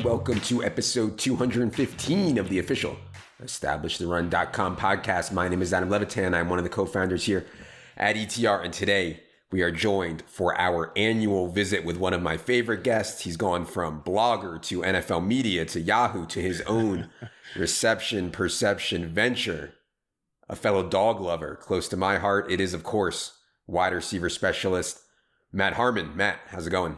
And welcome to episode 215 of the official EstablishTheRun.com podcast. My name is Adam Levitan. I'm one of the co-founders here at ETR, and today we are joined for our annual visit with one of my favorite guests. He's gone from blogger to NFL media to Yahoo to his own reception perception venture. A fellow dog lover close to my heart. It is, of course, wide receiver specialist Matt Harmon. Matt, how's it going?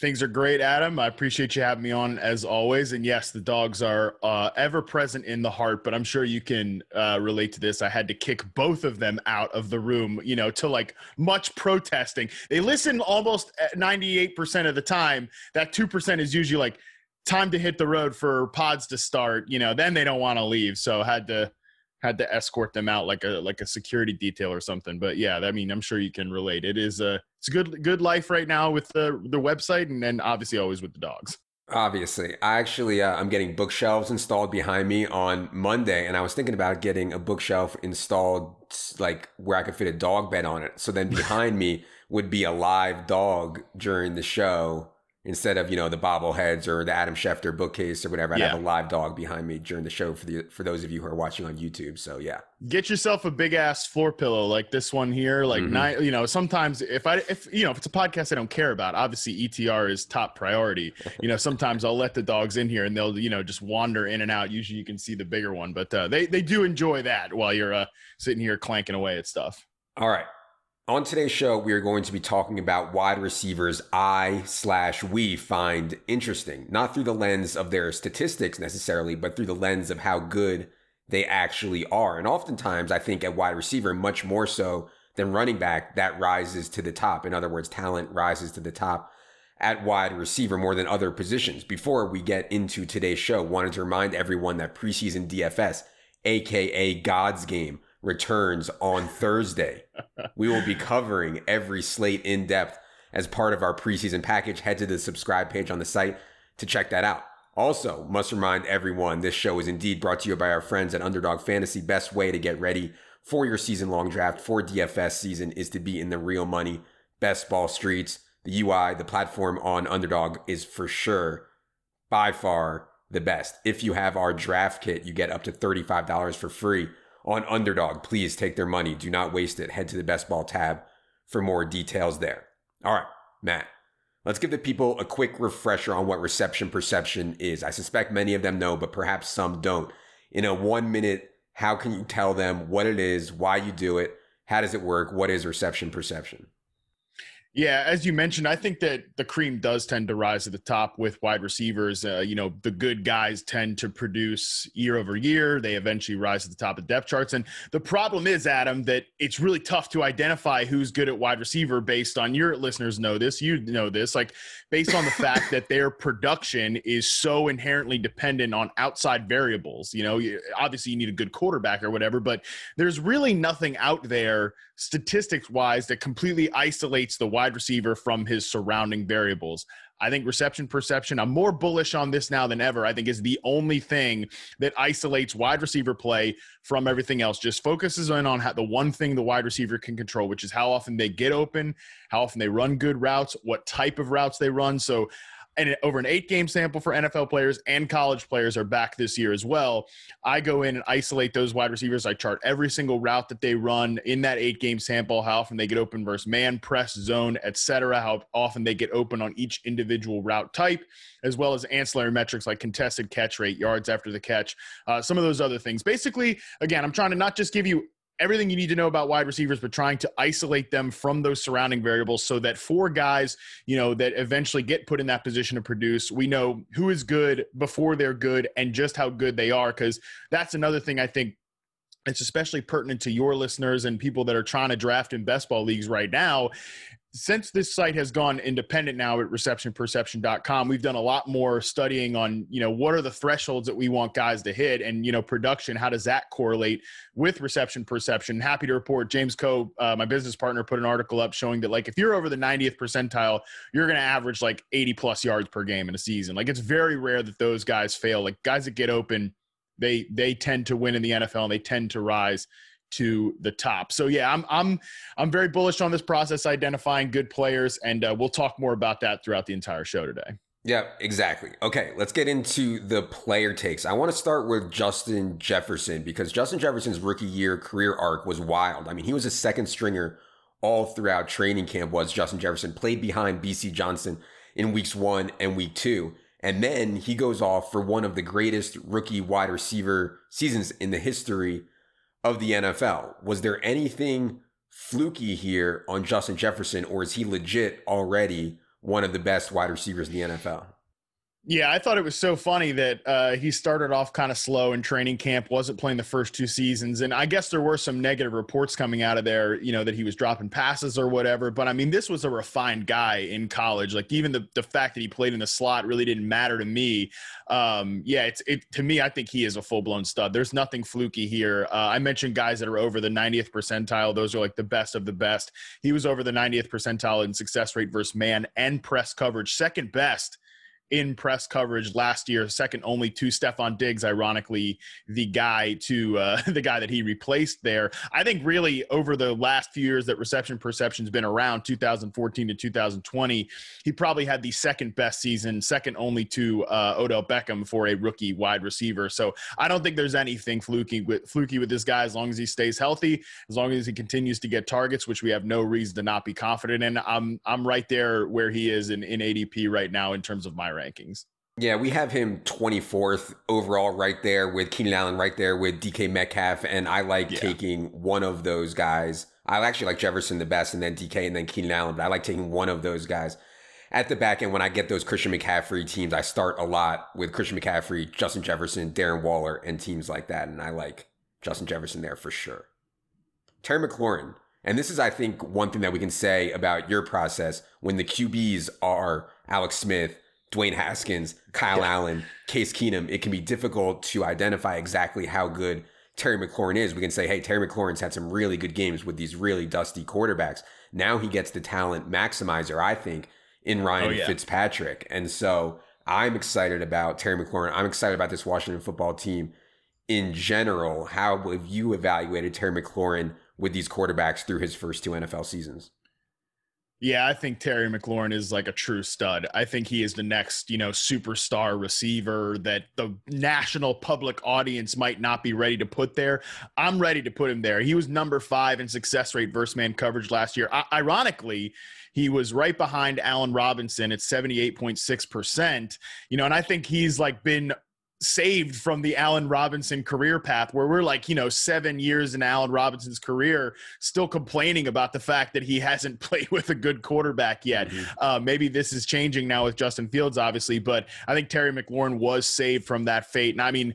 Things are great, Adam. I appreciate you having me on as always. And yes, the dogs are uh, ever present in the heart, but I'm sure you can uh, relate to this. I had to kick both of them out of the room, you know, to like much protesting. They listen almost 98% of the time. That 2% is usually like time to hit the road for pods to start, you know, then they don't want to leave. So had to had to escort them out like a like a security detail or something. But yeah, I mean, I'm sure you can relate. It is a it's a good good life right now with the the website, and then obviously always with the dogs. Obviously, I actually uh, I'm getting bookshelves installed behind me on Monday, and I was thinking about getting a bookshelf installed like where I could fit a dog bed on it. So then behind me would be a live dog during the show instead of you know the bobbleheads or the Adam Schefter bookcase or whatever. I'd have a live dog behind me during the show for the for those of you who are watching on YouTube. So yeah, get yourself a big ass floor pillow like this one here. Like mm-hmm. nine, you know, sometimes if I if you know if it's a podcast I don't care about, obviously ETR is top priority. you know, sometimes I'll let the dogs in here and they'll you know just wander in and out. Usually you can see the bigger one, but uh, they they do enjoy that while you're uh, sitting here clanking away at stuff. All right. On today's show, we are going to be talking about wide receivers I slash we find interesting, not through the lens of their statistics necessarily, but through the lens of how good they actually are. And oftentimes, I think at wide receiver, much more so than running back, that rises to the top. In other words, talent rises to the top at wide receiver more than other positions. Before we get into today's show, wanted to remind everyone that preseason DFS, aka God's game, returns on Thursday. we will be covering every slate in depth as part of our preseason package. Head to the subscribe page on the site to check that out. Also, must remind everyone this show is indeed brought to you by our friends at Underdog Fantasy. Best way to get ready for your season long draft for DFS season is to be in the real money, best ball streets. The UI, the platform on Underdog is for sure by far the best. If you have our draft kit, you get up to $35 for free on Underdog. Please take their money. Do not waste it. Head to the best ball tab for more details there. All right, Matt, let's give the people a quick refresher on what reception perception is. I suspect many of them know, but perhaps some don't. In a one minute, how can you tell them what it is, why you do it, how does it work, what is reception perception? Yeah, as you mentioned, I think that the cream does tend to rise to the top with wide receivers. Uh, you know, the good guys tend to produce year over year. They eventually rise to the top of depth charts. And the problem is, Adam, that it's really tough to identify who's good at wide receiver based on your listeners know this, you know this, like based on the fact that their production is so inherently dependent on outside variables. You know, obviously you need a good quarterback or whatever, but there's really nothing out there statistics wise that completely isolates the wide receiver from his surrounding variables. I think reception perception, I'm more bullish on this now than ever. I think is the only thing that isolates wide receiver play from everything else. Just focuses in on how, the one thing the wide receiver can control, which is how often they get open, how often they run good routes, what type of routes they run. So and over an eight game sample for NFL players and college players are back this year as well. I go in and isolate those wide receivers. I chart every single route that they run in that eight game sample, how often they get open versus man, press, zone, etc. How often they get open on each individual route type, as well as ancillary metrics like contested catch rate, yards after the catch, uh, some of those other things. Basically, again, I'm trying to not just give you everything you need to know about wide receivers, but trying to isolate them from those surrounding variables so that for guys, you know, that eventually get put in that position to produce, we know who is good before they're good and just how good they are. Cause that's another thing I think it's especially pertinent to your listeners and people that are trying to draft in best ball leagues right now since this site has gone independent now at receptionperception.com we've done a lot more studying on you know what are the thresholds that we want guys to hit and you know production how does that correlate with reception perception? Happy to report james coe uh, my business partner put an article up showing that like if you're over the 90th percentile you're going to average like 80 plus yards per game in a season. Like it's very rare that those guys fail. Like guys that get open they they tend to win in the nfl and they tend to rise to the top. So yeah, I'm I'm I'm very bullish on this process identifying good players, and uh, we'll talk more about that throughout the entire show today. Yeah, exactly. Okay, let's get into the player takes. I want to start with Justin Jefferson because Justin Jefferson's rookie year career arc was wild. I mean, he was a second stringer all throughout training camp was Justin Jefferson, played behind Bisi Johnson in weeks 1 and week 2. And then he goes off for one of the greatest rookie wide receiver seasons in the history of the NFL. Was there anything fluky here on Justin Jefferson, or is he legit already one of the best wide receivers in the NFL? Yeah, I thought it was so funny that uh, he started off kind of slow in training camp, wasn't playing the first two seasons. And I guess there were some negative reports coming out of there, you know, that he was dropping passes or whatever. But I mean, this was a refined guy in college. Like, even the, the fact that he played in the slot really didn't matter to me. Um, yeah, it's it to me, I think he is a full blown stud. There's nothing fluky here. Uh, I mentioned guys that are over the 90th percentile, those are like the best of the best. He was over the 90th percentile in success rate versus man and press coverage, second best in press coverage last year, second only to Stefon Diggs, ironically, the guy to uh, the guy that he replaced there. I think really over the last few years that reception perception's been around 2014 to 2020, he probably had the second best season, second only to uh, Odell Beckham for a rookie wide receiver. So I don't think there's anything fluky with fluky with this guy as long as he stays healthy, as long as he continues to get targets, which we have no reason to not be confident in. I'm I'm right there where he is in, in ADP right now in terms of my rankings. Yeah, we have him 24th overall right there with Keenan Allen right there with DK Metcalf. And I like yeah. taking one of those guys. I actually like Jefferson the best and then DK and then Keenan Allen, but I like taking one of those guys. At the back end, when I get those Christian McCaffrey teams, I start a lot with Christian McCaffrey, Justin Jefferson, Darren Waller, and teams like that. And I like Justin Jefferson there for sure. Terry McLaurin. And this is, I think, one thing that we can say about your process when the QBs are Alex Smith, Dwayne Haskins, Kyle yeah. Allen, Case Keenum, it can be difficult to identify exactly how good Terry McLaurin is. We can say, hey, Terry McLaurin's had some really good games with these really dusty quarterbacks. Now he gets the talent maximizer, I think, in oh, Ryan oh, yeah. Fitzpatrick. And so I'm excited about Terry McLaurin. I'm excited about this Washington football team in general. How have you evaluated Terry McLaurin with these quarterbacks through his first two NFL seasons? Yeah, I think Terry McLaurin is like a true stud. I think he is the next, you know, superstar receiver that the national public audience might not be ready to put there. I'm ready to put him there. He was number five in success rate versus man coverage last year. I- ironically, he was right behind Allen Robinson at 78.6%. You know, and I think he's like been saved from the Allen Robinson career path where we're like, you know, seven years in Allen Robinson's career, still complaining about the fact that he hasn't played with a good quarterback yet. Mm-hmm. Uh, maybe this is changing now with Justin Fields, obviously, but I think Terry McLaurin was saved from that fate. And I mean,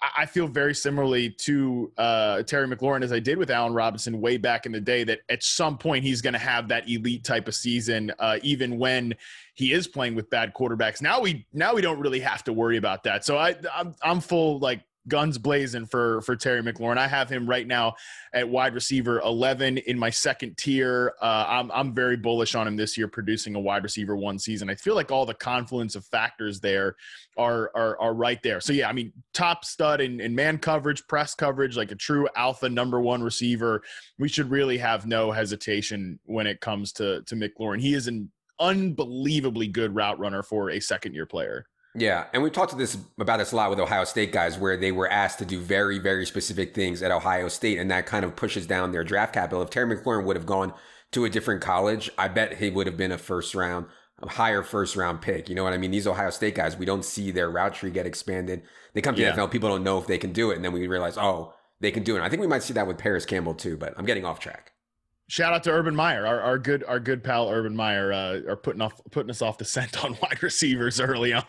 I feel very similarly to uh, Terry McLaurin as I did with Allen Robinson way back in the day. That at some point he's going to have that elite type of season, uh, even when he is playing with bad quarterbacks. Now we now we don't really have to worry about that. So I I'm, I'm full like guns blazing for for Terry McLaurin. I have him right now at wide receiver 11 in my second tier. Uh, I'm I'm very bullish on him this year, producing a wide receiver one season. I feel like all the confluence of factors there are are, are right there. So yeah, I mean, top stud in, in man coverage, press coverage, like a true alpha number one receiver. We should really have no hesitation when it comes to to McLaurin. He is an unbelievably good route runner for a second year player. Yeah, and we've talked to this about this a lot with Ohio State guys, where they were asked to do very, very specific things at Ohio State, and that kind of pushes down their draft capital. If Terry McLaurin would have gone to a different college, I bet he would have been a first round, a higher first round pick. You know what I mean? These Ohio State guys, we don't see their route tree get expanded. They come to yeah. NFL, people don't know if they can do it, and then we realize, oh, they can do it. And I think we might see that with Parris Campbell too, but I'm getting off track shout out to Urban Meyer, our, our good our good pal Urban Meyer, uh, are putting off putting us off the scent on wide receivers early on.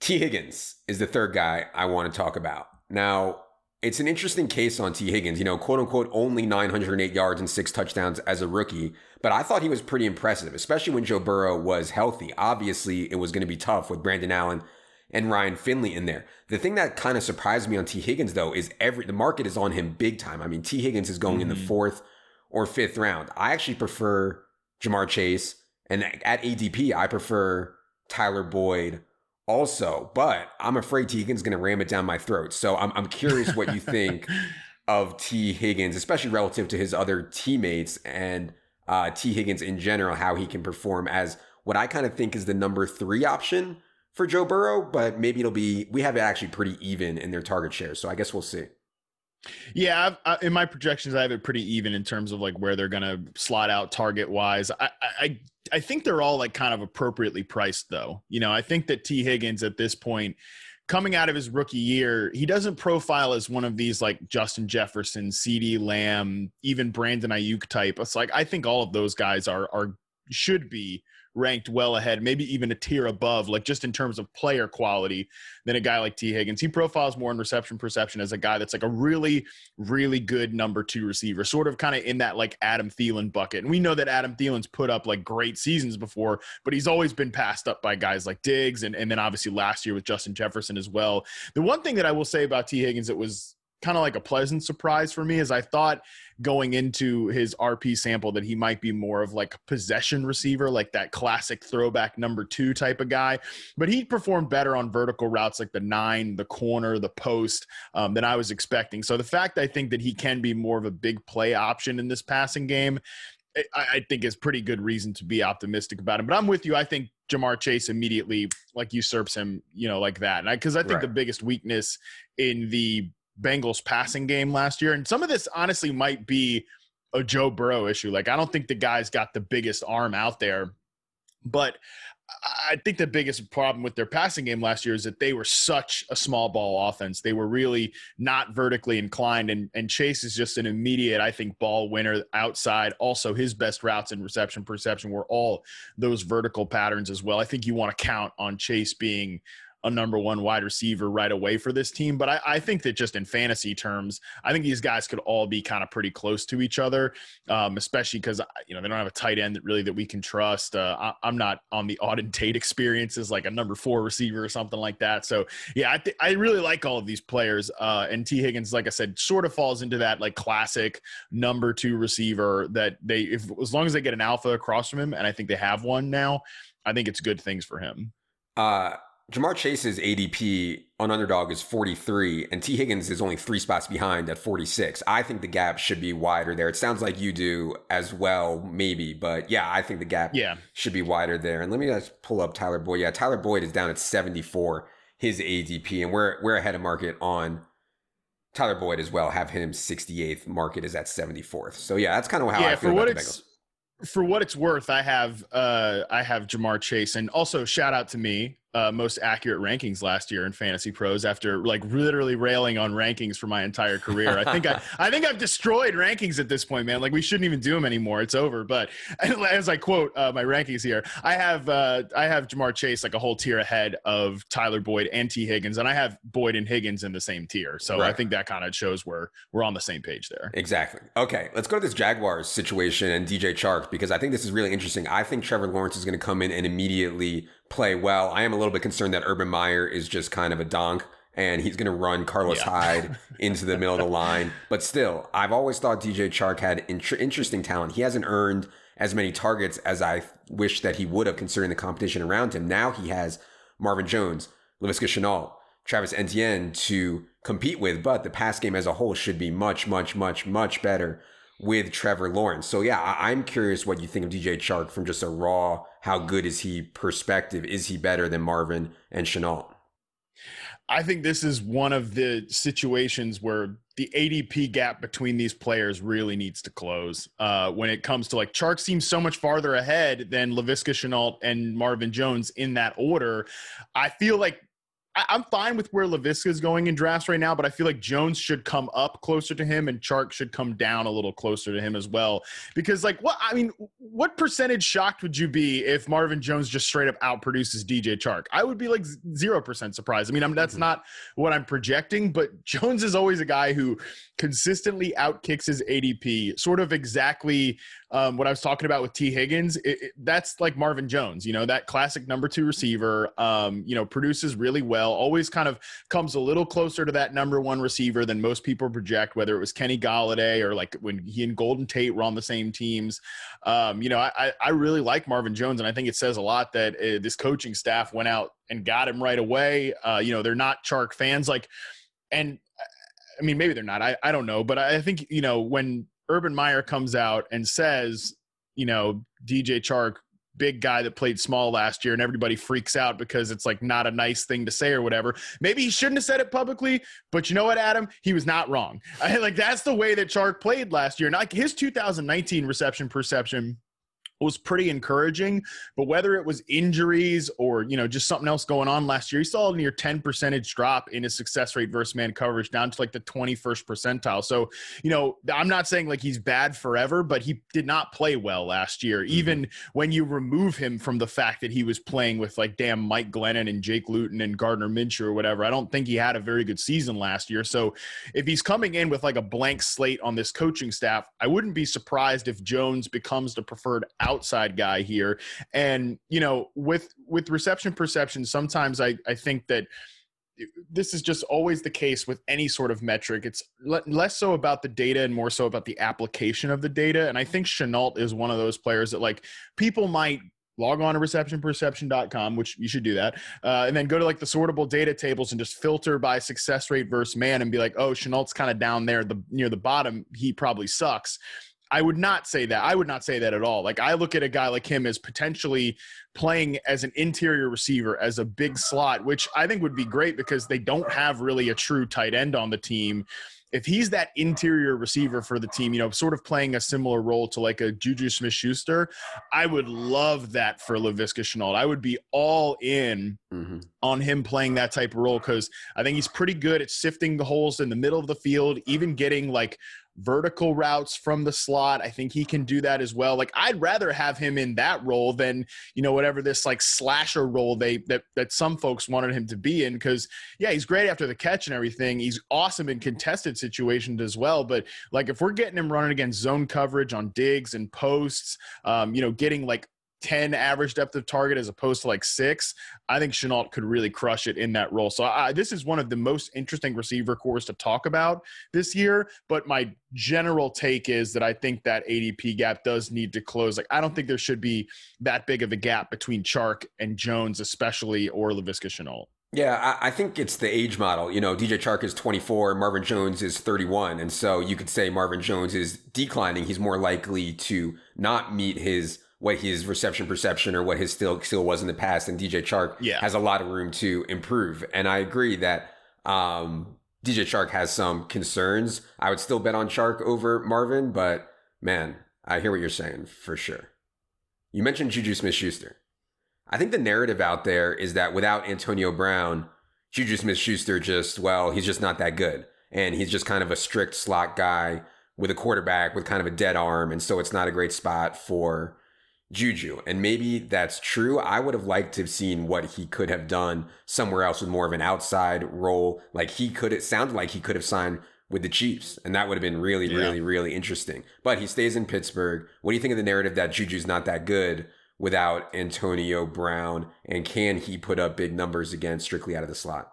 Tee Higgins is the third guy I want to talk about. Now, it's an interesting case on Tee Higgins, you know, quote unquote, only 908 yards and six touchdowns as a rookie, but I thought he was pretty impressive, especially when Joe Burrow was healthy. Obviously, it was going to be tough with Brandon Allen and Ryan Finley in there. The thing that kind of surprised me on Tee Higgins, though, is every the market is on him big time. I mean, T Higgins is going mm-hmm. in the mm-hmm. fourth or fifth round. I actually prefer Ja'Marr Chase, and at ADP, I prefer Tyler Boyd also, but I'm afraid Higgins is going to ram it down my throat. So I'm, I'm curious what you think of Tee Higgins, especially relative to his other teammates and uh, Tee Higgins in general, how he can perform as what I kind of think is the number three option for Joe Burrow, but maybe it'll be, we have it actually pretty even in their target share. So I guess we'll see. Yeah, I, in my projections, I have it pretty even in terms of like where they're going to slot out target wise. I, I I think they're all like kind of appropriately priced though. You know, I think that Tee Higgins at this point, coming out of his rookie year, he doesn't profile as one of these like Justin Jefferson, CeeDee Lamb, even Brandon Aiyuk type. It's like I think all of those guys are are should be ranked well ahead, maybe even a tier above, like just in terms of player quality than a guy like Tee Higgins. He profiles more in reception perception as a guy that's like a really, really good number two receiver, sort of kind of in that like Adam Thielen bucket. And we know that Adam Thielen's put up like great seasons before, but he's always been passed up by guys like Diggs and, and then obviously last year with Justin Jefferson as well. The one thing that I will say about Tee Higgins that was kind of like a pleasant surprise for me is I thought going into his RP sample that he might be more of like a possession receiver, like that classic throwback number two type of guy. But he performed better on vertical routes like the nine, the corner, the post um, than I was expecting. So the fact I think that he can be more of a big play option in this passing game. I, I think is pretty good reason to be optimistic about him. But I'm with you. I think Ja'Marr Chase immediately like usurps him, you know, like that. And because I, I, think right. the biggest weakness in the Bengals passing game last year. And some of this honestly might be a Joe Burrow issue. Like, I don't think the guy's got the biggest arm out there, but I think the biggest problem with their passing game last year is that they were such a small ball offense. They were really not vertically inclined, and, and Chase is just an immediate, I think, ball winner outside. Also, his best routes and reception perception were all those vertical patterns as well. I think you want to count on Chase being a number one wide receiver right away for this team. But I, I, think that just in fantasy terms, I think these guys could all be kind of pretty close to each other, um, especially because you know they don't have a tight end that really that we can trust. Uh, I, am not on the Auden Tate experiences like a number four receiver or something like that. So yeah, I th- I really like all of these players. Uh, and Tee Higgins, like I said, sort of falls into that like classic number two receiver that they if as long as they get an alpha across from him, and I think they have one now. I think it's good things for him. Uh, Ja'Marr Chase's ADP on underdog is 43, and Tee Higgins is only three spots behind at 46. I think the gap should be wider there. It sounds like you do as well, maybe, but yeah, I think the gap yeah. should be wider there. And let me just pull up Tyler Boyd. Yeah, Tyler Boyd is down at 74, his ADP, and we're we're ahead of market on Tyler Boyd as well. Have him 68th. Market is at 74th. So yeah, that's kind of how yeah, I feel for what about the Bengals for what it's worth, I have uh, I have Ja'Marr Chase, and also shout out to me uh, most accurate rankings last year in Fantasy Pros after like literally railing on rankings for my entire career. I think I, I think I've destroyed rankings at this point, man. Like we shouldn't even do them anymore. It's over. But as I quote uh, my rankings here, I have uh, I have Ja'Marr Chase like a whole tier ahead of Tyler Boyd and Tee Higgins, and I have Boyd and Higgins in the same tier. So right. I think that kind of shows where we're we're on the same page there. Exactly. Okay, let's go to this Jaguars situation and DJ Chark because I think this is really interesting. I think Trevor Lawrence is going to come in and immediately play well. I am a little bit concerned that Urban Meyer is just kind of a donk and he's going to run Carlos yeah. Hyde into the middle of the line. But still, I've always thought DJ Chark had int- interesting talent. He hasn't earned as many targets as I wish that he would have considering the competition around him. Now he has Marvin Jones, Laviska Shenault, Travis Etienne to compete with, but the pass game as a whole should be much, much, much, much better with Trevor Lawrence. So yeah, I- am curious what you think of DJ Chark from just a raw, how good is he perspective? Is he better than Marvin and Shenault? I think this is one of the situations where the ADP gap between these players really needs to close. Uh, when it comes to like Chark seems so much farther ahead than Laviska Shenault and Marvin Jones in that order. I feel like I, am fine with where Laviska is going in drafts right now, but I feel like Jones should come up closer to him and Chark should come down a little closer to him as well. Because, like, what I mean, what percentage shocked would you be if Marvin Jones just straight up outproduces DJ Chark? I would be like zero percent surprised. I mean, I mean that's mm-hmm. not what I'm projecting, but Jones is always a guy who consistently outkicks his ADP, sort of exactly um, what I was talking about with Tee Higgins. It, it, that's like Marvin Jones, you know, that classic number two receiver, um, you know, produces really well, always kind of comes a little closer to that number one receiver than most people project, whether it was Kenny Golladay or like when he and Golden Tate were on the same teams. Um, you know, I, I really like Marvin Jones, and I think it says a lot that uh, this coaching staff went out and got him right away. Uh, you know, they're not Chark fans. Like, and I mean, maybe they're not. I, I don't know. But I think, you know, when Urban Meyer comes out and says, you know, DJ Chark big guy that played small last year and everybody freaks out because it's like not a nice thing to say or whatever. Maybe he shouldn't have said it publicly, but you know what, Adam? He was not wrong. I, like that's the way that Chark played last year. Like his 2019 reception perception was pretty encouraging. But whether it was injuries or you know just something else going on last year, he saw a near 10 percentage drop in his success rate versus man coverage down to like the 21st percentile. So you know I'm not saying like he's bad forever, but he did not play well last year. Mm-hmm. Even when you remove him from the fact that he was playing with like damn Mike Glennon and Jake Luton and Gardner Minshew or whatever, I don't think he had a very good season last year. So if he's coming in with like a blank slate on this coaching staff, I wouldn't be surprised if Jones becomes the preferred out outside guy here. And you know, with with reception perception, sometimes I I think that this is just always the case with any sort of metric. It's less so about the data and more so about the application of the data. And I think Shenault is one of those players that like people might log on to receptionperception.com, which you should do that, uh, and then go to like the sortable data tables and just filter by success rate versus man and be like, oh, Shenault's kind of down there, the near the bottom. He probably sucks. I would not say that. I would not say that at all. Like I look at a guy like him as potentially playing as an interior receiver, as a big slot, which I think would be great because they don't have really a true tight end on the team. If he's that interior receiver for the team, you know, sort of playing a similar role to like a Juju Smith Schuster, I would love that for Laviska Shenault. I would be all in mm-hmm. on him playing that type of role because I think he's pretty good at sifting the holes in the middle of the field, even getting like vertical routes from the slot. I think he can do that as well. Like I'd rather have him in that role than, you know, whatever this like slasher role they that that some folks wanted him to be in cuz yeah, he's great after the catch and everything. He's awesome in contested situations as well, but like if we're getting him running against zone coverage on digs and posts, um, you know, getting like 10 average depth of target as opposed to like six, I think Shenault could really crush it in that role. So I, this is one of the most interesting receiver cores to talk about this year. But my general take is that I think that ADP gap does need to close. Like I don't think there should be that big of a gap between Chark and Jones, especially or Laviska Shenault. Yeah, I, I think it's the age model. You know, DJ Chark is 24, Marvin Jones is 31. And so you could say Marvin Jones is declining. He's more likely to not meet his what his reception perception or what his still still was in the past. And DJ Chark yeah. has a lot of room to improve. And I agree that um, DJ Chark has some concerns. I would still bet on Chark over Marvin, but man, I hear what you're saying for sure. You mentioned Juju Smith Schuster. I think the narrative out there is that without Antonio Brown, Juju Smith Schuster just, well, he's just not that good. And he's just kind of a strict slot guy with a quarterback with kind of a dead arm. And so it's not a great spot for Juju. And maybe that's true. I would have liked to have seen what he could have done somewhere else with more of an outside role. Like he could, it sounded like he could have signed with the Chiefs, and that would have been really, yeah. really, really interesting. But he stays in Pittsburgh. What do you think of the narrative that Juju's not that good without Antonio Brown? And can he put up big numbers again strictly out of the slot?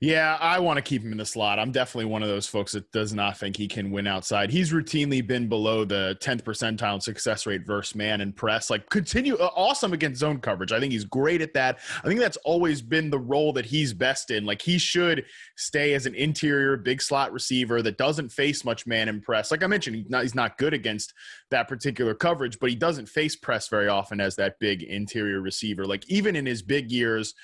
Yeah, I want to keep him in the slot. I'm definitely one of those folks that does not think he can win outside. He's routinely been below the 10th percentile success rate versus man and press. Like, continue uh, awesome against zone coverage. I think he's great at that. I think that's always been the role that he's best in. Like, he should stay as an interior big slot receiver that doesn't face much man and press. Like I mentioned, he's not, he's not good against that particular coverage, but he doesn't face press very often as that big interior receiver. Like, even in his big years,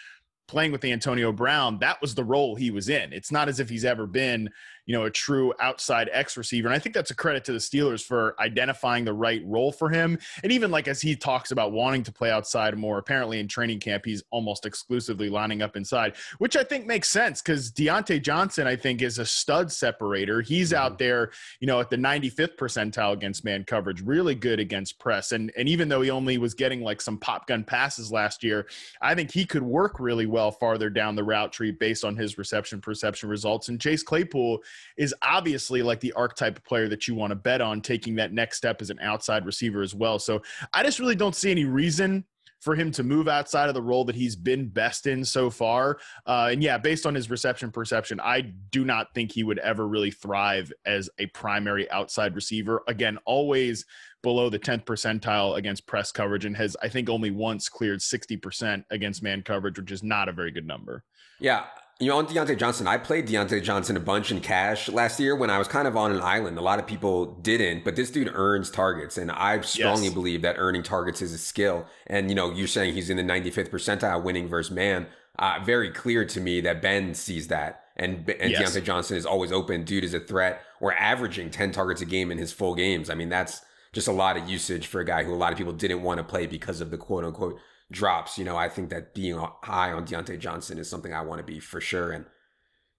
playing with Antonio Brown, that was the role he was in. It's not as if he's ever been you know, a true outside X receiver. And I think that's a credit to the Steelers for identifying the right role for him. And even like as he talks about wanting to play outside more, apparently in training camp, he's almost exclusively lining up inside, which I think makes sense because Diontae Johnson, I think, is a stud separator. He's mm-hmm. out there, you know, at the 95th percentile against man coverage, really good against press. And and even though he only was getting like some pop gun passes last year, I think he could work really well farther down the route tree based on his reception perception results. And Chase Claypool is obviously like the archetype of player that you want to bet on taking that next step as an outside receiver as well. So I just really don't see any reason for him to move outside of the role that he's been best in so far. Uh, and yeah, based on his reception perception, I do not think he would ever really thrive as a primary outside receiver. Again, always below the 10th percentile against press coverage and has, I think, only once cleared 60% against man coverage, which is not a very good number. Yeah. You know, on Diontae Johnson, I played Diontae Johnson a bunch in cash last year when I was kind of on an island. A lot of people didn't, but this dude earns targets. And I strongly yes. believe that earning targets is a skill. And, you know, you're saying he's in the 95th percentile winning versus man. Uh, very clear to me that Ben sees that. And, and yes. Diontae Johnson is always open. Dude is a threat. We're averaging 10 targets a game in his full games. I mean, that's just a lot of usage for a guy who a lot of people didn't want to play because of the quote unquote drops. You know, I think that being high on Diontae Johnson is something I want to be for sure. And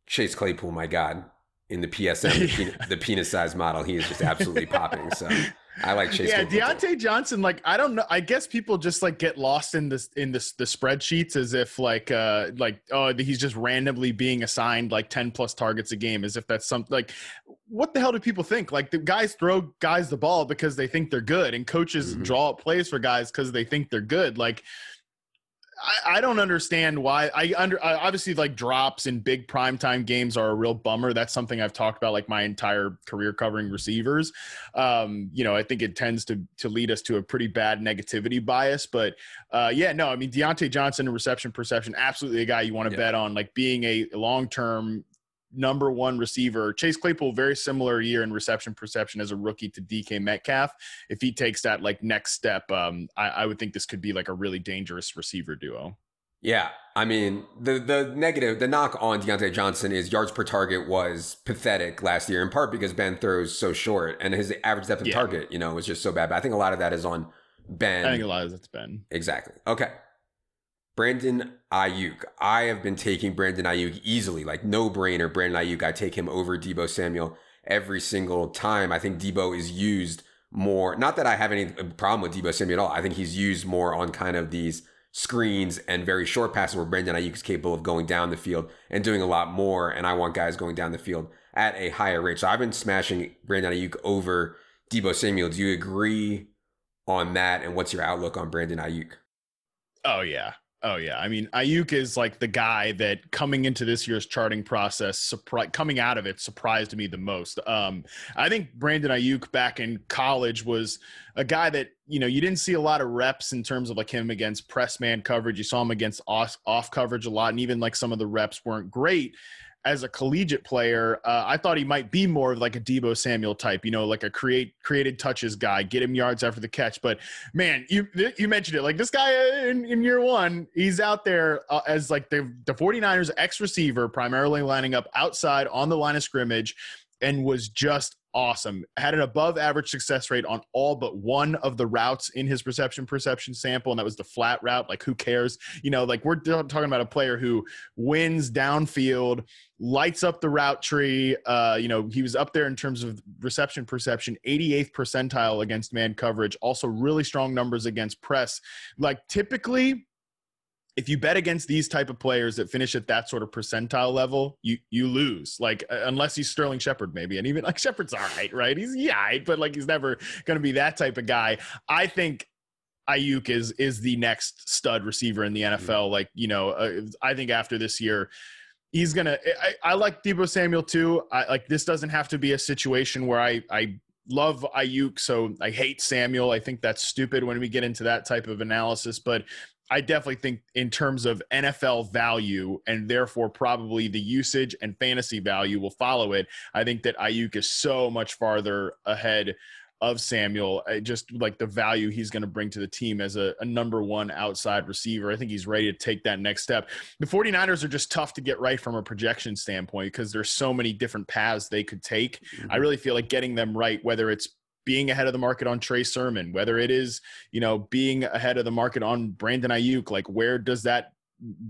Chase Claypool, my God, in the PSM, the, penis, the penis size model, he is just absolutely popping. So I like Chase. Yeah, Claypool too. Johnson. Like I don't know. I guess people just like get lost in this in this the spreadsheets as if like uh like oh he's just randomly being assigned like ten plus targets a game as if that's something like what the hell do people think? Like the guys throw guys the ball because they think they're good, and coaches mm-hmm. draw up plays for guys because they think they're good. Like I, I don't understand why. I under obviously like drops in big primetime games are a real bummer. That's something I've talked about like my entire career covering receivers. Um, you know, I think it tends to to lead us to a pretty bad negativity bias. But uh, yeah, no, I mean Diontae Johnson and reception perception, absolutely a guy you want to yeah. bet on. Like being a long term number one receiver. Chase Claypool, very similar year in reception perception as a rookie to DK Metcalf. If he takes that like next step, um, I, I would think this could be like a really dangerous receiver duo. Yeah, I mean the the negative, the knock on Diontae Johnson is yards per target was pathetic last year, in part because Ben throws so short and his average depth of yeah. target, you know, was just so bad. But I think a lot of that is on Ben. I think a lot of that's Ben. Exactly. Okay. Brandon Aiyuk. I have been taking Brandon Aiyuk easily, like no brainer. Brandon Aiyuk, I take him over Deebo Samuel every single time. I think Deebo is used more. Not that I have any uh, problem with Deebo Samuel at all. I think he's used more on kind of these screens and very short passes where Brandon Aiyuk is capable of going down the field and doing a lot more. And I want guys going down the field at a higher rate. So I've been smashing Brandon Aiyuk over Deebo Samuel. Do you agree on that? And what's your outlook on Brandon Aiyuk? Oh yeah, Oh yeah, I mean Aiyuk is like the guy that coming into this year's charting process, surpri- coming out of it, surprised me the most. Um, I think Brandon Aiyuk back in college was a guy that you know you didn't see a lot of reps in terms of like him against press man coverage. You saw him against off, off coverage a lot, and even like some of the reps weren't great as a collegiate player, uh, I thought he might be more of like a Deebo Samuel type, you know, like a create created touches guy, get him yards after the catch. But man, you you mentioned it, like this guy in, in year one, he's out there uh, as like the the 49ers ex receiver, primarily lining up outside on the line of scrimmage, and was just awesome. Had an above average success rate on all but one of the routes in his perception perception sample, and that was the flat route. Like, who cares? You know, like we're talking about a player who wins downfield, lights up the route tree. Uh, you know, he was up there in terms of reception perception, 88th percentile against man coverage, also really strong numbers against press. Like, typically, if you bet against these type of players that finish at that sort of percentile level, you you lose. Like unless he's Sterling Shepard, maybe, and even like Shepard's all right, right? He's yeah, but like he's never going to be that type of guy. I think Aiyuk is is the next stud receiver in the NFL. Mm-hmm. Like you know, uh, I think after this year, he's gonna. I, I like Deebo Samuel too. I like this doesn't have to be a situation where I I love Aiyuk, so I hate Samuel. I think that's stupid when we get into that type of analysis. But I definitely think in terms of NFL value and therefore probably the usage and fantasy value will follow it. I think that Aiyuk is so much farther ahead of Samuel, just like the value he's going to bring to the team as a, a, number one outside receiver. I think he's ready to take that next step. The 49ers are just tough to get right from a projection standpoint because there's so many different paths they could take. Mm-hmm. I really feel like getting them right, whether it's being ahead of the market on Trey Sermon, whether it is, you know, being ahead of the market on Brandon Aiyuk, like where does that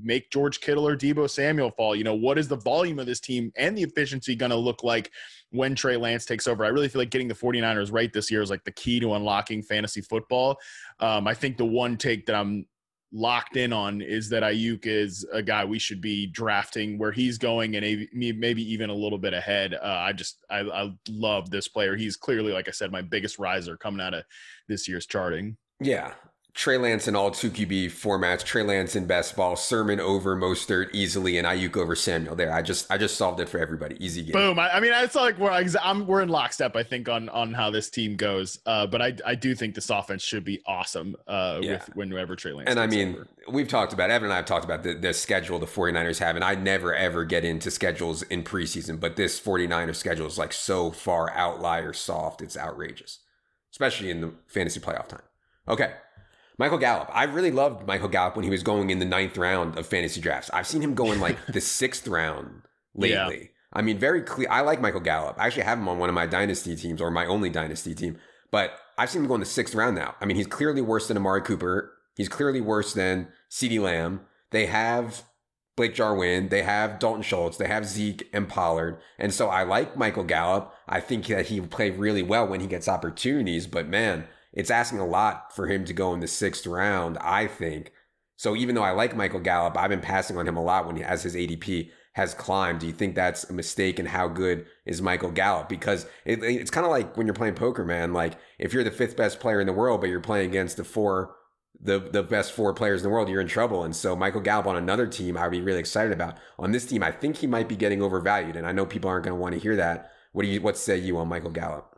make George Kittle or Deebo Samuel fall? You know, what is the volume of this team and the efficiency going to look like when Trey Lance takes over? I really feel like getting the 49ers right this year is like the key to unlocking fantasy football. Um, I think the one take that I'm locked in on is that Aiyuk is a guy we should be drafting where he's going and maybe even a little bit ahead. Uh, I just I, I, love this player. He's clearly, like I said, my biggest riser coming out of this year's charting. Yeah, Trey Lance in all two QB formats. Trey Lance in best ball. Sermon over Mostert easily, and Aiyuk over Samuel. There, I just I just solved it for everybody. Easy game. Boom. I, I mean, it's like we're I'm, we're in lockstep. I think on on how this team goes. Uh, but I I do think this offense should be awesome. Uh, yeah. with whenever Trey Lance. And I mean, over. we've talked about Evan and I have talked about the, the schedule the 49ers have, and I never ever get into schedules in preseason, but this 49er schedule is like so far outlier soft. It's outrageous, especially in the fantasy playoff time. Okay. Michael Gallup. I really loved Michael Gallup when he was going in the ninth round of fantasy drafts. I've seen him go in like the sixth round lately. Yeah. I mean, very clear. I like Michael Gallup. I actually have him on one of my dynasty teams or my only dynasty team. But I've seen him go in the sixth round now. I mean, he's clearly worse than Amari Cooper. He's clearly worse than CeeDee Lamb. They have Blake Jarwin. They have Dalton Schultz. They have Zeke and Pollard. And so I like Michael Gallup. I think that he will play really well when he gets opportunities. But man, it's asking a lot for him to go in the sixth round, I think. So even though I like Michael Gallup, I've been passing on him a lot when he, as his ADP has climbed. Do you think that's a mistake? And how good is Michael Gallup? Because it, it's kind of like when you're playing poker, man. Like if you're the fifth best player in the world, but you're playing against the four, the the best four players in the world, you're in trouble. And so Michael Gallup on another team, I'd be really excited about. On this team, I think he might be getting overvalued, and I know people aren't going to want to hear that. What do you what say you on Michael Gallup?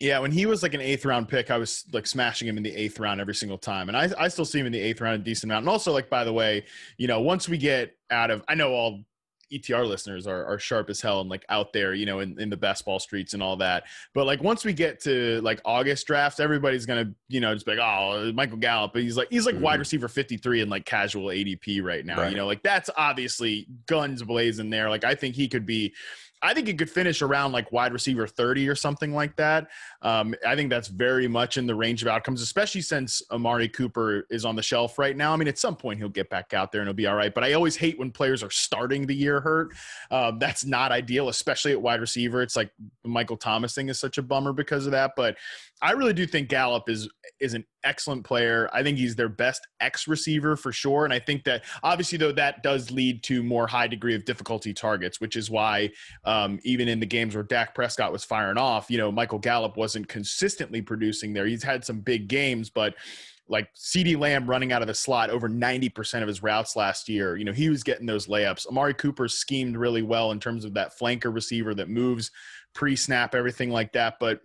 Yeah, when he was like an eighth round pick, I was like smashing him in the eighth round every single time. And I, I still see him in the eighth round a decent amount. And also, like, by the way, you know, once we get out of, I know all ETR listeners are, are sharp as hell and like out there, you know, in, in the best ball streets and all that. But like once we get to like August drafts, everybody's gonna, you know, just be like, oh, Michael Gallup. But he's like he's like mm-hmm. wide receiver 53 in like casual ADP right now. Right. You know, like that's obviously guns blazing there. Like I think he could be I think he could finish around like wide receiver 30 or something like that. Um, I think that's very much in the range of outcomes, especially since Amari Cooper is on the shelf right now. I mean, at some point he'll get back out there and he'll be all right. But I always hate when players are starting the year hurt. Um, that's not ideal, especially at wide receiver. It's like the Michael Thomas thing is such a bummer because of that. But I really do think Gallup is is an excellent player. I think he's their best X receiver for sure. And I think that obviously though that does lead to more high degree of difficulty targets, which is why um, even in the games where Dak Prescott was firing off, you know, Michael Gallup wasn't consistently producing there. He's had some big games, but like CeeDee Lamb running out of the slot over 90% of his routes last year. You know, he was getting those layups. Amari Cooper schemed really well in terms of that flanker receiver that moves pre snap, everything like that. But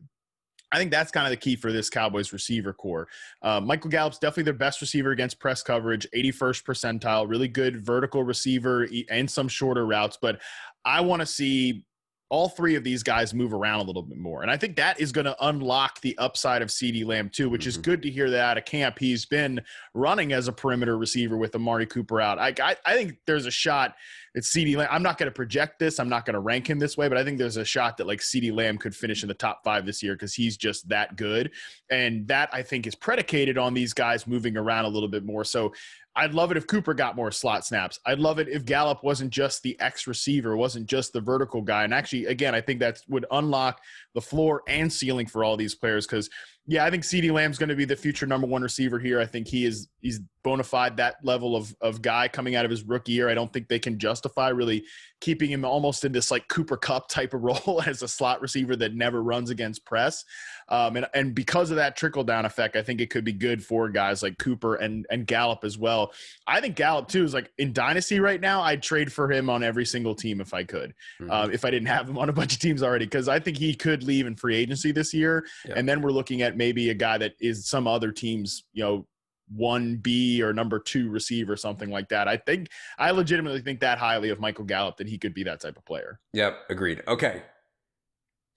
I think that's kind of the key for this Cowboys receiver core. Uh, Michael Gallup's definitely their best receiver against press coverage, 81st percentile, really good vertical receiver and some shorter routes. But I want to see all three of these guys move around a little bit more. And I think that is going to unlock the upside of CeeDee Lamb too, which mm-hmm. is good to hear that out of camp. He's been running as a perimeter receiver with Amari Cooper out. I, I, I think there's a shot it's CeeDee Lamb. I'm not going to project this. I'm not going to rank him this way, but I think there's a shot that like CeeDee Lamb could finish in the top five this year because he's just that good. And that I think is predicated on these guys moving around a little bit more. So I'd love it if Cooper got more slot snaps. I'd love it if Gallup wasn't just the X receiver, wasn't just the vertical guy. And actually, again, I think that would unlock the floor and ceiling for all these players because – yeah, I think CeeDee Lamb's going to be the future number one receiver here. I think he is he's bona fide that level of of guy coming out of his rookie year. I don't think they can justify really keeping him almost in this like Cooper Kupp type of role as a slot receiver that never runs against press. Um, and and because of that trickle down effect, I think it could be good for guys like Cooper and and Gallup as well. I think Gallup too is like in dynasty right now. I'd trade for him on every single team if I could, mm-hmm. uh, if I didn't have him on a bunch of teams already, because I think he could leave in free agency this year. Yeah. And then we're looking at maybe a guy that is some other team's, you know, one B or number two receiver, something like that. I think I legitimately think that highly of Michael Gallup that he could be that type of player. Yep, agreed. Okay.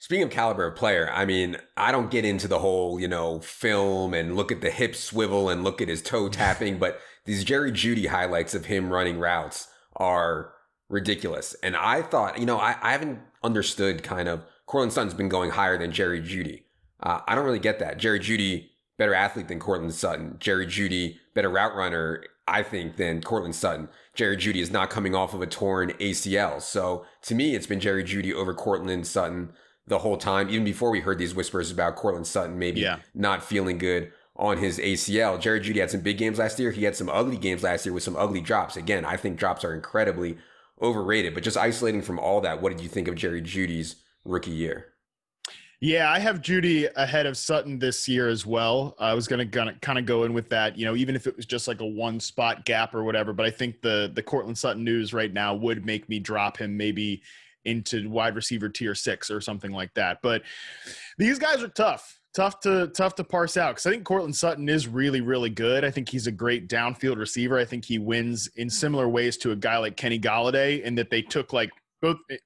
Speaking of caliber of player, I mean, I don't get into the whole, you know, film and look at the hip swivel and look at his toe tapping, but these Jerry Jeudy highlights of him running routes are ridiculous. And I thought, you know, I, I haven't understood kind of Courtland Sutton's been going higher than Jerry Jeudy. Uh, I don't really get that. Jerry Jeudy, better athlete than Courtland Sutton. Jerry Jeudy, better route runner, I think, than Courtland Sutton. Jerry Jeudy is not coming off of a torn ACL. So to me, it's been Jerry Jeudy over Courtland Sutton the whole time, even before we heard these whispers about Courtland Sutton maybe yeah. not feeling good on his ACL. Jerry Jeudy had some big games last year. He had some ugly games last year with some ugly drops. Again, I think drops are incredibly overrated. But just isolating from all that, what did you think of Jerry Jeudy's rookie year? Yeah, I have Jeudy ahead of Sutton this year as well. I was going to gonna kind of go in with that, you know, even if it was just like a one spot gap or whatever. But I think the the Courtland Sutton news right now would make me drop him maybe into wide receiver tier six or something like that. But these guys are tough, tough to tough to parse out because I think Courtland Sutton is really really good. I think he's a great downfield receiver. I think he wins in similar ways to a guy like Kenny Golladay in that they took like both eh,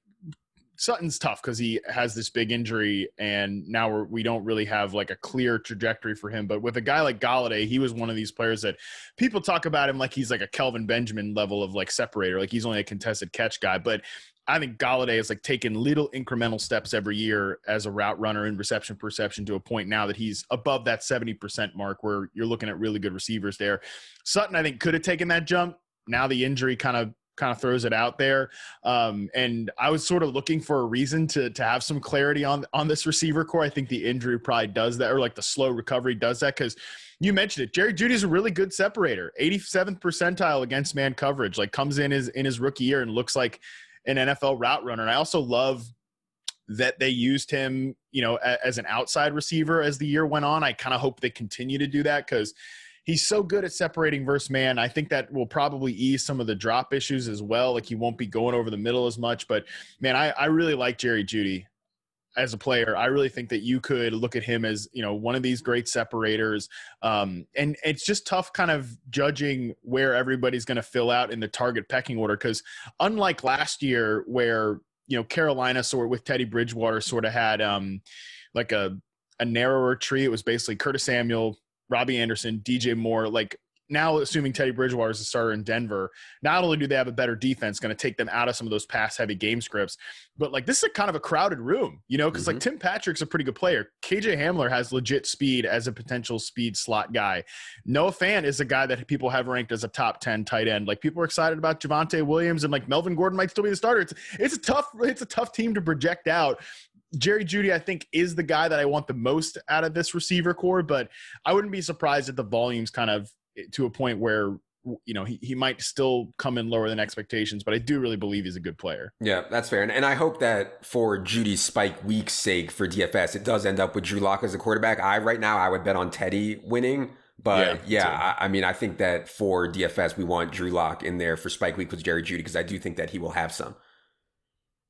Sutton's tough because he has this big injury, and now we're, we don't really have like a clear trajectory for him. But with a guy like Golladay, he was one of these players that people talk about him like he's like a Kelvin Benjamin level of like separator, like he's only a contested catch guy. But I think Golladay has like taken little incremental steps every year as a route runner in reception perception to a point now that he's above that 70% mark where you're looking at really good receivers there. Sutton, I think, could have taken that jump. Now the injury kind of kind of throws it out there. Um, and I was sort of looking for a reason to to have some clarity on on this receiver corps. I think the injury probably does that, or like the slow recovery does that because you mentioned it. Jerry Jeudy's a really good separator, 87th percentile against man coverage. Like comes in his in his rookie year and looks like an NFL route runner. And I also love that they used him, you know, as an outside receiver as the year went on. I kind of hope they continue to do that because he's so good at separating versus man. I think that will probably ease some of the drop issues as well. Like he won't be going over the middle as much. But man, I, I really like Jerry Jeudy as a player. I really think that you could look at him as, you know, one of these great separators. Um, and it's just tough kind of judging where everybody's going to fill out in the target pecking order. Cause unlike last year where, you know, Carolina sort with Teddy Bridgewater sort of had um, like a, a narrower tree. It was basically Curtis Samuel, Robbie Anderson, DJ Moore, like now assuming Teddy Bridgewater is the starter in Denver, not only do they have a better defense, going to take them out of some of those pass heavy game scripts, but like this is a kind of a crowded room, you know, because mm-hmm. like Tim Patrick's a pretty good player. KJ Hamler has legit speed as a potential speed slot guy. Noah Fant is a guy that people have ranked as a top 10 tight end. Like people are excited about Javonte Williams and like Melvin Gordon might still be the starter. It's, it's a tough, it's a tough team to project out. Jerry Jeudy, I think, is the guy that I want the most out of this receiver corps, but I wouldn't be surprised if the volume's kind of to a point where you know he, he might still come in lower than expectations but i do really believe he's a good player. Yeah that's fair. And, and i hope that for jeudy's spike week's sake for dfs it does end up with drew lock as a quarterback. I right now i would bet on teddy winning but yeah, yeah I, I, mean i think that for dfs we want drew lock in there for spike week with jerry jeudy because i do think that he will have some.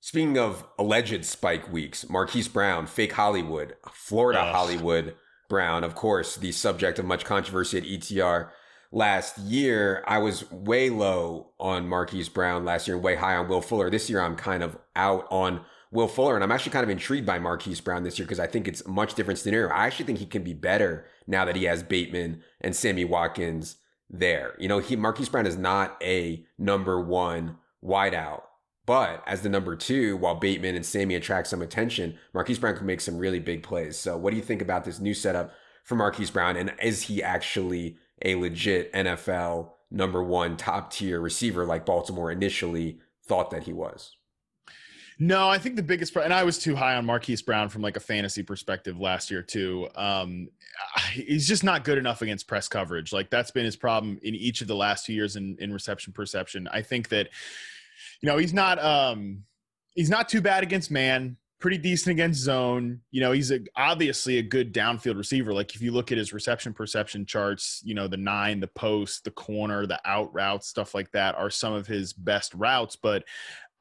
Speaking of alleged spike weeks, Marquise Brown, fake Hollywood, Florida Ugh. Hollywood Brown, of course, the subject of much controversy at ETR last year. I was way low on Marquise Brown last year and way high on Will Fuller. This year, I'm kind of out on Will Fuller, and I'm actually kind of intrigued by Marquise Brown this year because I think it's a much different scenario. I actually think he can be better now that he has Bateman and Sammy Watkins there. You know, he Marquise Brown is not a number one wideout but as the number two, while Bateman and Sammy attract some attention, Marquise Brown can make some really big plays. So, what do you think about this new setup for Marquise Brown? And is he actually a legit NFL number one top tier receiver like Baltimore initially thought that he was? No, I think the biggest, and I was too high on Marquise Brown from like a fantasy perspective last year too. Um, he's just not good enough against press coverage. Like that's been his problem in each of the last two years in, in reception perception. I think that you know, he's not um he's not too bad against man, pretty decent against zone. You know, he's a, obviously a good downfield receiver. Like if you look at his reception perception charts, you know, the nine, the post, the corner, the out routes, stuff like that are some of his best routes. But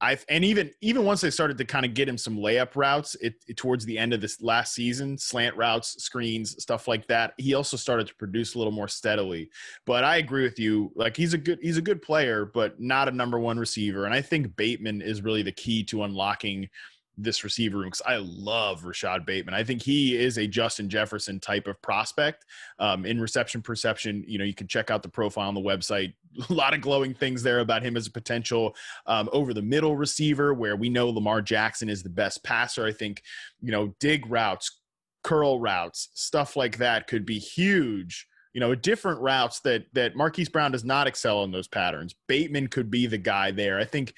I've and even even once they started to kind of get him some layup routes it, it, towards the end of this last season, slant routes, screens, stuff like that. He also started to produce a little more steadily. But I agree with you. Like he's a good he's a good player, but not a number one receiver. And I think Bateman is really the key to unlocking this receiver room because I love Rashod Bateman. I think he is a Justin Jefferson type of prospect um, in reception perception. You know, you can check out the profile on the website. A lot of glowing things there about him as a potential um, over the middle receiver, where we know Lamar Jackson is the best passer. I think, you know, dig routes, curl routes, stuff like that could be huge you know, different routes that that Marquise Brown does not excel in those patterns. Bateman could be the guy there. I think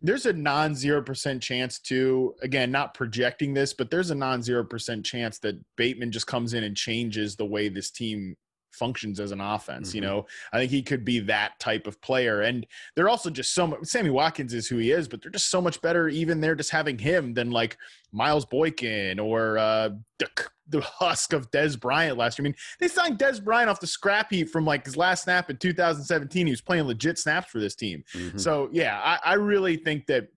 there's a non zero percent chance to again not projecting this, but there's a non zero percent chance that Bateman just comes in and changes the way this team functions as an offense. Mm-hmm. You know, I think he could be that type of player. And they're also just so much. Sammy Watkins is who he is, but they're just so much better. Even they're just having him than like Miles Boykin or uh, the, the husk of Dez Bryant last year. I mean, they signed Dez Bryant off the scrap heap from like his last snap in 2017. He was playing legit snaps for this team. Mm-hmm. So yeah, I, I really think that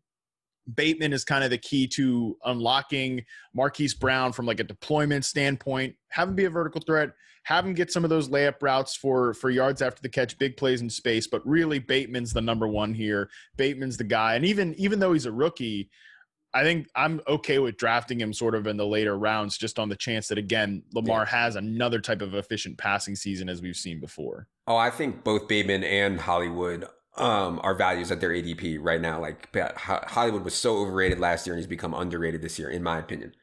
Bateman is kind of the key to unlocking Marquise Brown from like a deployment standpoint. Have him be a vertical threat. Have him get some of those layup routes for for yards after the catch, big plays in space. But really, Bateman's the number one here. Bateman's the guy. And even even though he's a rookie, I think I'm okay with drafting him sort of in the later rounds, just on the chance that again Lamar yeah. has another type of efficient passing season as we've seen before. Oh, I think both Bateman and Hollywood um, our values at their ADP right now. Like Hollywood was so overrated last year and he's become underrated this year, in my opinion.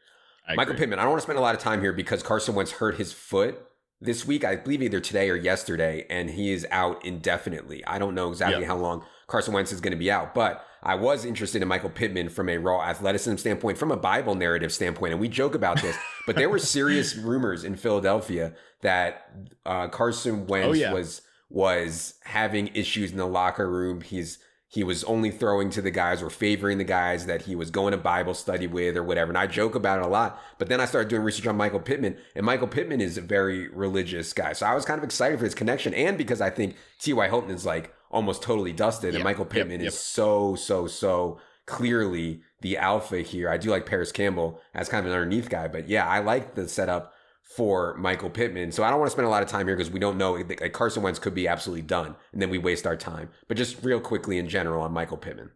I Michael agree. Pittman, I don't want to spend a lot of time here because Carson Wentz hurt his foot this week, I believe either today or yesterday, and he is out indefinitely. I don't know exactly yep. how long Carson Wentz is going to be out, but I was interested in Michael Pittman from a raw athleticism standpoint, from a Bible narrative standpoint, and we joke about this, but there were serious rumors in Philadelphia that uh, Carson Wentz oh, yeah. was was having issues in the locker room. He's he was only throwing to the guys or favoring the guys that he was going to Bible study with or whatever. And I joke about it a lot. But then I started doing research on Michael Pittman, and Michael Pittman is a very religious guy. So I was kind of excited for his connection, and because I think T.Y. Hilton is like almost totally dusted, yep, and Michael Pittman yep, yep. is so so so clearly the alpha here. I do like Parris Campbell as kind of an underneath guy, but yeah, I like the setup for Michael Pittman. So I don't want to spend a lot of time here because we don't know. Like Carson Wentz could be absolutely done, and then we waste our time. But just real quickly in general on Michael Pittman.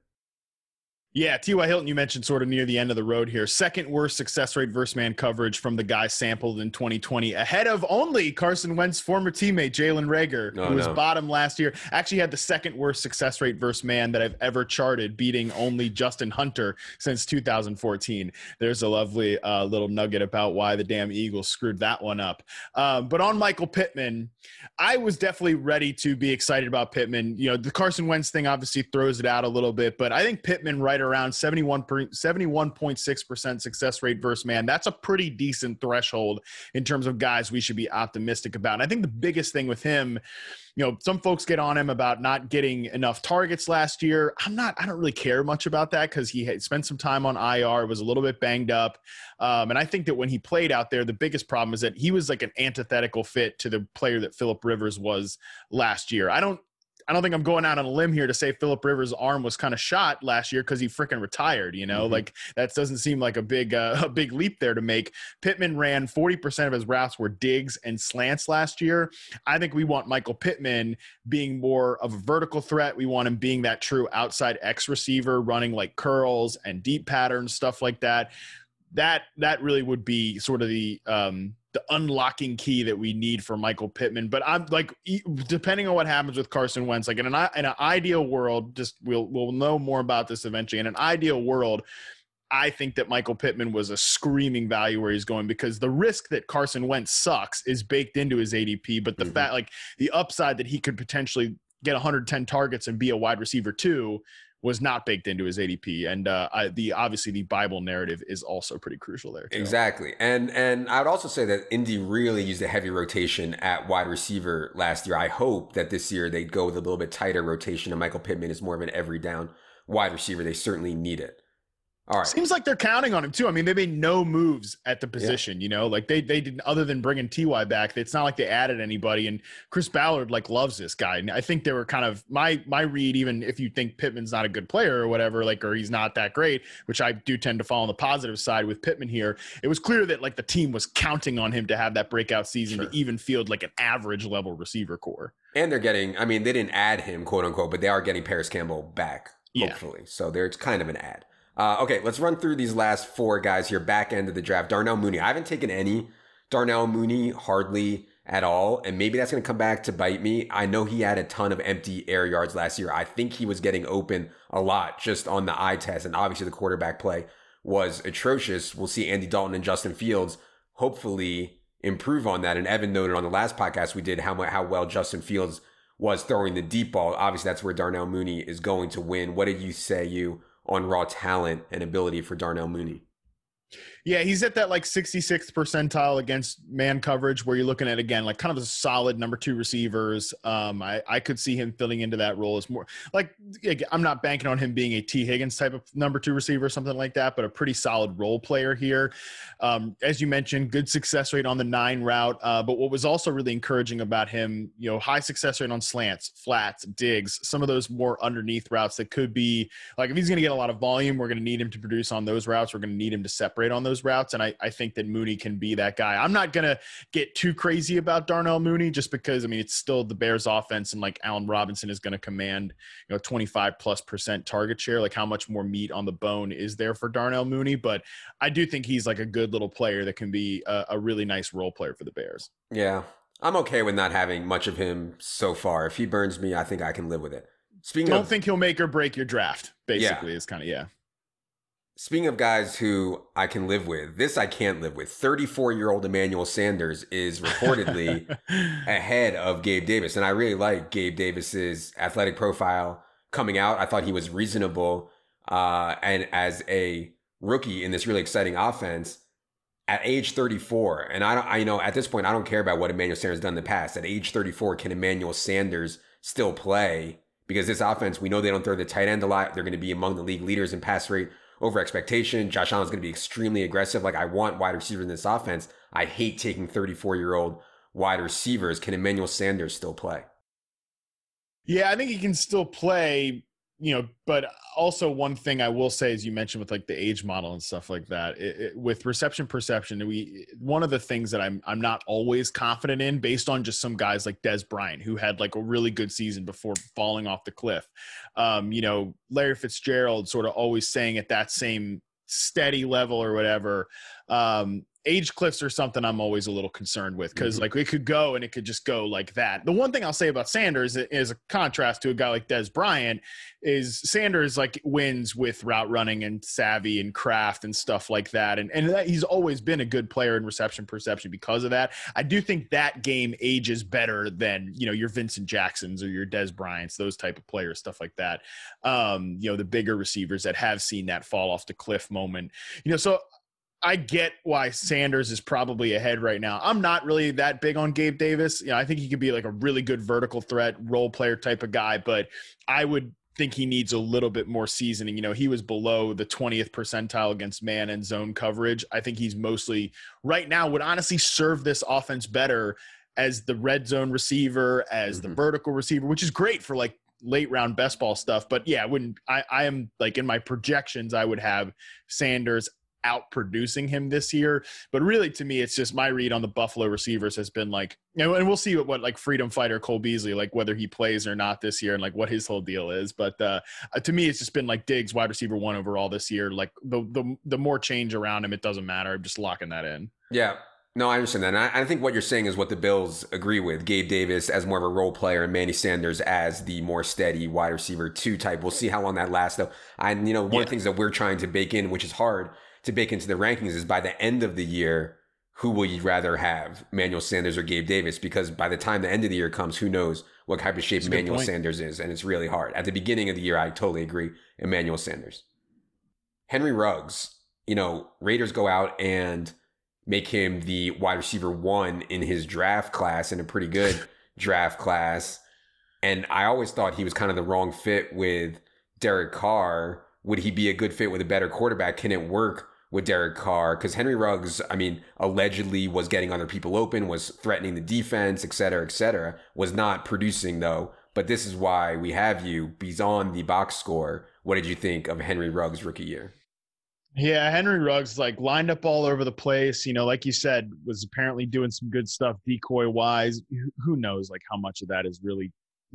Yeah, T.Y. Hilton, you mentioned sort of near the end of the road here. Second worst success rate versus man coverage from the guy sampled in 2020, ahead of only Carson Wentz's former teammate, Jalen Reagor, oh, who was no. bottom last year. Actually had the second worst success rate versus man that I've ever charted, beating only Justin Hunter since 2014. There's a lovely uh, little nugget about why the damn Eagles screwed that one up. Uh, but on Michael Pittman, I was definitely ready to be excited about Pittman. You know, the Carson Wentz thing obviously throws it out a little bit, but I think Pittman right around 71 71.6% success rate versus man. That's a pretty decent threshold in terms of guys we should be optimistic about. And I think the biggest thing with him, you know, some folks get on him about not getting enough targets last year. I'm not, I don't really care much about that because he spent some time on IR, was a little bit banged up. Um, and I think that when he played out there, the biggest problem is that he was like an antithetical fit to the player that Philip Rivers was last year. I don't, I don't think I'm going out on a limb here to say Philip Rivers' arm was kind of shot last year because he freaking retired. You know, mm-hmm. like that doesn't seem like a big uh, a big leap there to make. Pittman ran 40% of his routes were digs and slants last year. I think we want Michael Pittman being more of a vertical threat. We want him being that true outside X receiver, running like curls and deep patterns, stuff like that. That that really would be sort of the um, the unlocking key that we need for Michael Pittman. But I'm like, depending on what happens with Carson Wentz, like in an in an ideal world, just we'll we'll know more about this eventually. In an ideal world, I think that Michael Pittman was a screaming value where he's going because the risk that Carson Wentz sucks is baked into his ADP, but the mm-hmm. fact like the upside that he could potentially get 110 targets and be a wide receiver too was not baked into his ADP, and uh, I, the obviously the Bible narrative is also pretty crucial there. Too. Exactly, and and I would also say that Indy really used a heavy rotation at wide receiver last year. I hope that this year they go with a little bit tighter rotation, and Michael Pittman is more of an every down wide receiver. They certainly need it. All right. Seems like they're counting on him too. I mean, they made no moves at the position, yeah. you know, like they they didn't other than bringing Ty back. It's not like they added anybody. And Chris Ballard like loves this guy. And I think they were kind of my my read. Even if you think Pittman's not a good player or whatever, like or he's not that great, which I do tend to fall on the positive side with Pittman here. It was clear that like the team was counting on him to have that breakout season sure. to even field like an average level receiver corps. And they're getting. I mean, they didn't add him, quote unquote, but they are getting Parris Campbell back. Hopefully, yeah. so it's kind of an ad. Uh, okay, let's run through these last four guys here, back end of the draft. Darnell Mooney. I haven't taken any Darnell Mooney hardly at all, and maybe that's going to come back to bite me. I know he had a ton of empty air yards last year. I think he was getting open a lot just on the eye test, and obviously the quarterback play was atrocious. We'll see Andy Dalton and Justin Fields hopefully improve on that. And Evan noted on the last podcast we did how how well Justin Fields was throwing the deep ball. Obviously, that's where Darnell Mooney is going to win. What did you say, you? On raw talent and ability for Darnell Mooney. Yeah, he's at that like 66th percentile against man coverage where you're looking at again like kind of a solid number two receivers. Um, I, I could see him filling into that role as more like I'm not banking on him being a Tee Higgins type of number two receiver or something like that, but a pretty solid role player here. Um, as you mentioned, good success rate on the nine route. Uh, but what was also really encouraging about him, you know, high success rate on slants, flats, digs, some of those more underneath routes that could be like if he's going to get a lot of volume, we're going to need him to produce on those routes. We're going to need him to separate on those routes. And I, I think that Mooney can be that guy. I'm not going to get too crazy about Darnell Mooney just because, I mean, it's still the Bears offense and like Allen Robinson is going to command, you know, 25 plus percent target share. Like how much more meat on the bone is there for Darnell Mooney? But I do think he's like a good little player that can be a, a really nice role player for the Bears. Yeah. I'm okay with not having much of him so far. If he burns me, I think I can live with it. Speaking don't of, think he'll make or break your draft. Basically, yeah. is kind of yeah. Speaking of guys who I can live with, this I can't live with. 34 year old Emmanuel Sanders is reportedly ahead of Gabe Davis. And I really like Gabe Davis's athletic profile coming out. I thought he was reasonable. Uh, and as a rookie in this really exciting offense at age 34, and I don't, I you know, at this point, I don't care about what Emmanuel Sanders done in the past. At age 34, can Emmanuel Sanders still play? Because this offense, we know they don't throw the tight end a lot. They're going to be among the league leaders in pass rate over expectation. Josh Allen's going to be extremely aggressive. Like I want wide receivers in this offense. I hate taking 34 year old wide receivers. Can Emmanuel Sanders still play? Yeah, I think he can still play you know, but also one thing I will say, as you mentioned with like the age model and stuff like that, it, it, with reception perception, we one of the things that I'm I'm not always confident in, based on just some guys like Dez Bryant, who had like a really good season before falling off the cliff. Um, you know, Larry Fitzgerald sort of always saying at that same steady level or whatever. Um, age cliffs are something I'm always a little concerned with because mm-hmm. like it could go and it could just go like that. The one thing I'll say about Sanders is a contrast to a guy like Dez Bryant is Sanders like wins with route running and savvy and craft and stuff like that. And and that, he's always been a good player in reception perception because of that. I do think that game ages better than, you know, your Vincent Jacksons or your Dez Bryants, those type of players, stuff like that. Um, you know, the bigger receivers that have seen that fall off the cliff moment. You know, so I get why Sanders is probably ahead right now. I'm not really that big on Gabe Davis. You know, I think he could be like a really good vertical threat role player type of guy, but I would think he needs a little bit more seasoning. You know, he was below the 20th percentile against man and zone coverage. I think he's mostly right now would honestly serve this offense better as the red zone receiver, as mm-hmm. the vertical receiver, which is great for like late round best ball stuff. But yeah, when I, I am like in my projections, I would have Sanders out producing him this year. But really, to me, it's just my read on the Buffalo receivers has been like, you know, and we'll see what, what like freedom fighter Cole Beasley, like whether he plays or not this year and like what his whole deal is. But uh, uh, to me, it's just been like Diggs, wide receiver one overall this year. Like the, the, the more change around him, it doesn't matter. I'm just locking that in. Yeah. No, I understand that. And I, I think what you're saying is what the Bills agree with. Gabe Davis as more of a role player and Manny Sanders as the more steady wide receiver two type. We'll see how long that lasts though. And you know, one yeah. of the things that we're trying to bake in, which is hard, to bake into the rankings is by the end of the year, who will you rather have, Manuel Sanders or Gabe Davis? Because by the time the end of the year comes, who knows what type of shape Emmanuel Sanders is, and it's really hard. At the beginning of the year, I totally agree. Emmanuel Sanders, Henry Ruggs. You know, Raiders go out and make him the wide receiver one in his draft class, in a pretty good draft class. And I always thought he was kind of the wrong fit with Derek Carr. Would he be a good fit with a better quarterback? Can it work with Derek Carr because Henry Ruggs, I mean, allegedly was getting other people open, was threatening the defense, et cetera, et cetera. Was not producing though. But this is why we have you. beyond the box score. What did you think of Henry Ruggs' rookie year? Yeah, Henry Ruggs like lined up all over the place. You know, like you said, was apparently doing some good stuff decoy wise. Who knows like how much of that is really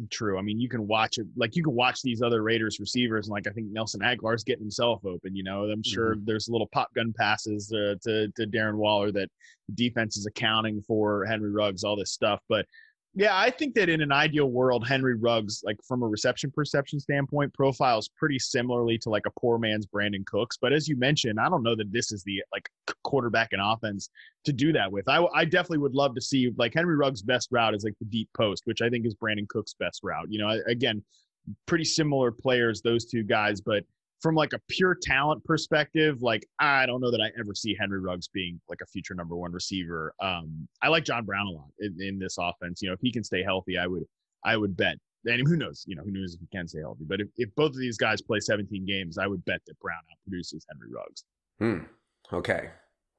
true. I mean, you can watch it like you can watch these other Raiders receivers, and like I think Nelson Agholor's getting himself open. You know, I'm sure mm-hmm. there's little pop gun passes uh, to to Darren Waller that the defense is accounting for Henry Ruggs, all this stuff. But yeah, I think that in an ideal world, Henry Ruggs, like from a reception perception standpoint, profiles pretty similarly to like a poor man's Brandin Cooks. But as you mentioned, I don't know that this is the like quarterback and offense to do that with. I, I definitely would love to see like Henry Ruggs' best route is like the deep post, which I think is Brandin Cooks' best route. You know, again, pretty similar players, those two guys, but from like a pure talent perspective, like I don't know that I ever see Henry Ruggs being like a future number one receiver. Um, I like John Brown a lot in, in this offense. You know, if he can stay healthy, I would I would bet. And who knows? You know, who knows if he can stay healthy? But if, if both of these guys play 17 games, I would bet that Brown outproduces Henry Ruggs. Hmm. Okay.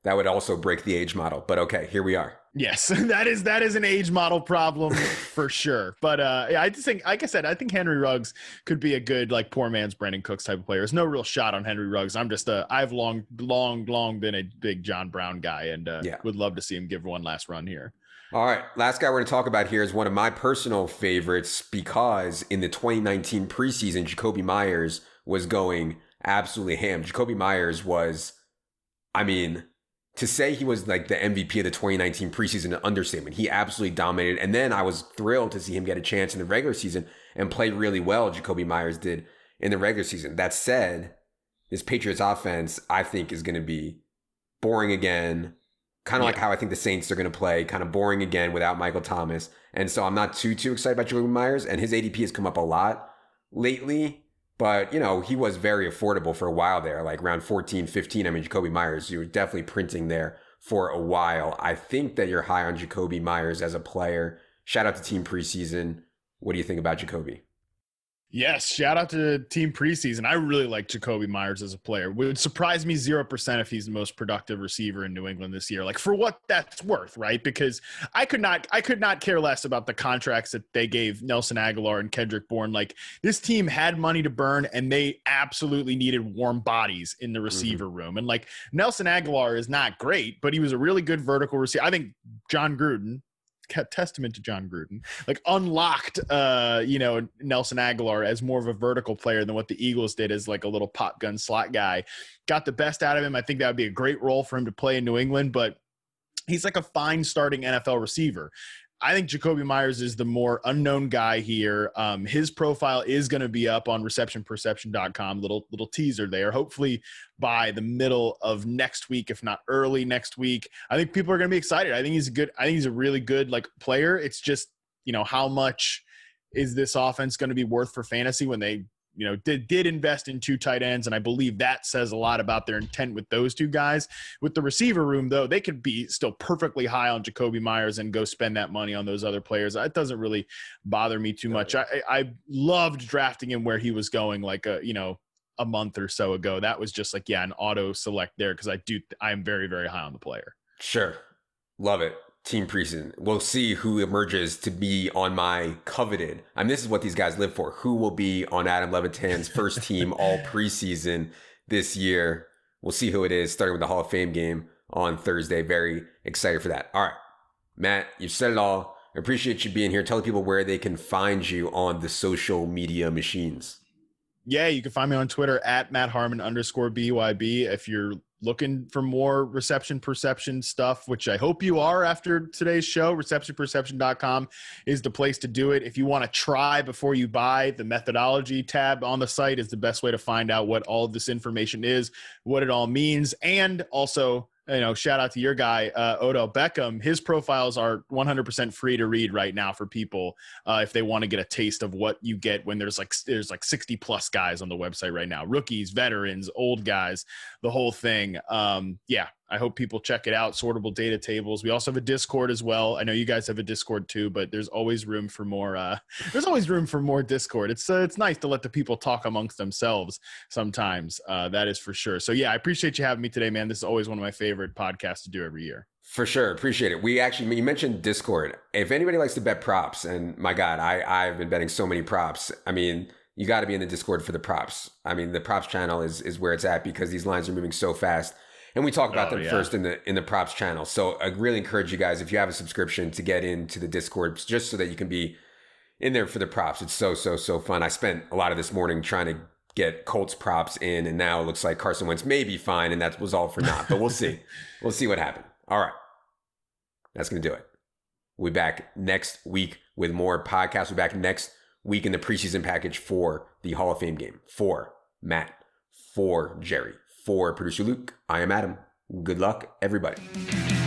That would also break the age model, but okay, here we are. Yes, that is that is an age model problem for sure. But uh, yeah, I just think, like I said, I think Henry Ruggs could be a good like poor man's Brandin Cooks type of player. There's no real shot on Henry Ruggs. I'm just a I've long, long, long been a big John Brown guy, and uh, yeah. would love to see him give one last run here. All right, last guy we're going to talk about here is one of my personal favorites because in the 2019 preseason, Jakobi Meyers was going absolutely ham. Jakobi Meyers was, I mean to say he was like the MVP of the 2019 preseason an understatement. He absolutely dominated. And then I was thrilled to see him get a chance in the regular season and play really well. Jakobi Meyers did in the regular season. That said, this Patriots offense, I think, is going to be boring again. Kind of yeah. like how I think the Saints are going to play, kind of boring again without Michael Thomas. And so I'm not too, too excited about Jakobi Meyers. And his ADP has come up a lot lately. But, you know, he was very affordable for a while there, like around 14, 15. I mean, Jakobi Meyers, you were definitely printing there for a while. I think that you're high on Jakobi Meyers as a player. Shout out to Team Preseason. What do you think about Jakobi? Yes, shout out to team preseason. I really like Jakobi Meyers as a player. Would surprise me 0% if he's the most productive receiver in New England this year. Like for what that's worth, right? Because I could not I could not care less about the contracts that they gave Nelson Agholor and Kendrick Bourne. Like this team had money to burn and they absolutely needed warm bodies in the mm-hmm. receiver mm-hmm. room. And like Nelson Agholor is not great, but he was a really good vertical receiver. I think Jon Gruden, testament to Jon Gruden, like unlocked, uh, you know, Nelson Agholor as more of a vertical player than what the Eagles did as like a little pop gun slot guy. Got the best out of him. I think that would be a great role for him to play in New England, but he's like a fine starting NFL receiver. I think Jakobi Meyers is the more unknown guy here. Um, his profile is going to be up on receptionperception.com. Little little teaser there. Hopefully by the middle of next week, if not early next week. I think people are going to be excited. I think he's a good. I think he's a really good like player. It's just you know how much is this offense going to be worth for fantasy when they you know did did invest in two tight ends and i believe that says a lot about their intent with those two guys. With the receiver room though they could be still perfectly high on Jakobi meyers and go spend that money on those other players. That doesn't really bother me too much. i i loved drafting him where he was going like a you know a month or so ago. That was just like yeah an auto select there because i do i'm very very high on the player. Sure. Love it team preseason. We'll see who emerges to be on my coveted. I mean, this is what these guys live for. Who will be on Adam Levitan's first team all preseason this year? We'll see who it is, starting with the Hall of Fame game on Thursday. Very excited for that. All right, Matt, you've said it all. I appreciate you being here. Tell people where they can find you on the social media machines. Yeah, you can find me on Twitter at Matt Harmon underscore BYB. If you're looking for more reception perception stuff, which I hope you are after today's show, receptionperception.com is the place to do it. If you want to try before you buy, the methodology tab on the site is the best way to find out what all this information is, what it all means, and also you know, shout out to your guy, uh, Odell Beckham. His profiles are 100% free to read right now for people uh, if they want to get a taste of what you get when there's like there's like 60 plus guys on the website right now, rookies, veterans, old guys, the whole thing. Um, yeah, I hope people check it out. Sortable data tables. We also have a Discord as well. I know you guys have a Discord too, but there's always room for more. Uh, there's always room for more Discord. It's uh, it's nice to let the people talk amongst themselves sometimes. Uh, that is for sure. So yeah, I appreciate you having me today, man. This is always one of my favorite podcasts to do every year. For sure, appreciate it. We actually you mentioned Discord. If anybody likes to bet props, and my God, I I've been betting so many props. I mean you got to be in the Discord for the props. I mean, the props channel is is where it's at because these lines are moving so fast and we talk about oh, them yeah. first in the in the props channel. So I really encourage you guys if you have a subscription to get into the Discord just so that you can be in there for the props. It's so so so fun. I spent a lot of this morning trying to get Colts props in, and now it looks like Carson Wentz may be fine, and that was all for naught. But we'll see. we'll see what happens. All right, that's gonna do it. We'll be back next week with more podcasts. We'll be back next week in the preseason package for the Hall of Fame game for Matt, for Jerry, for producer Luke, I am Adam. Good luck, everybody.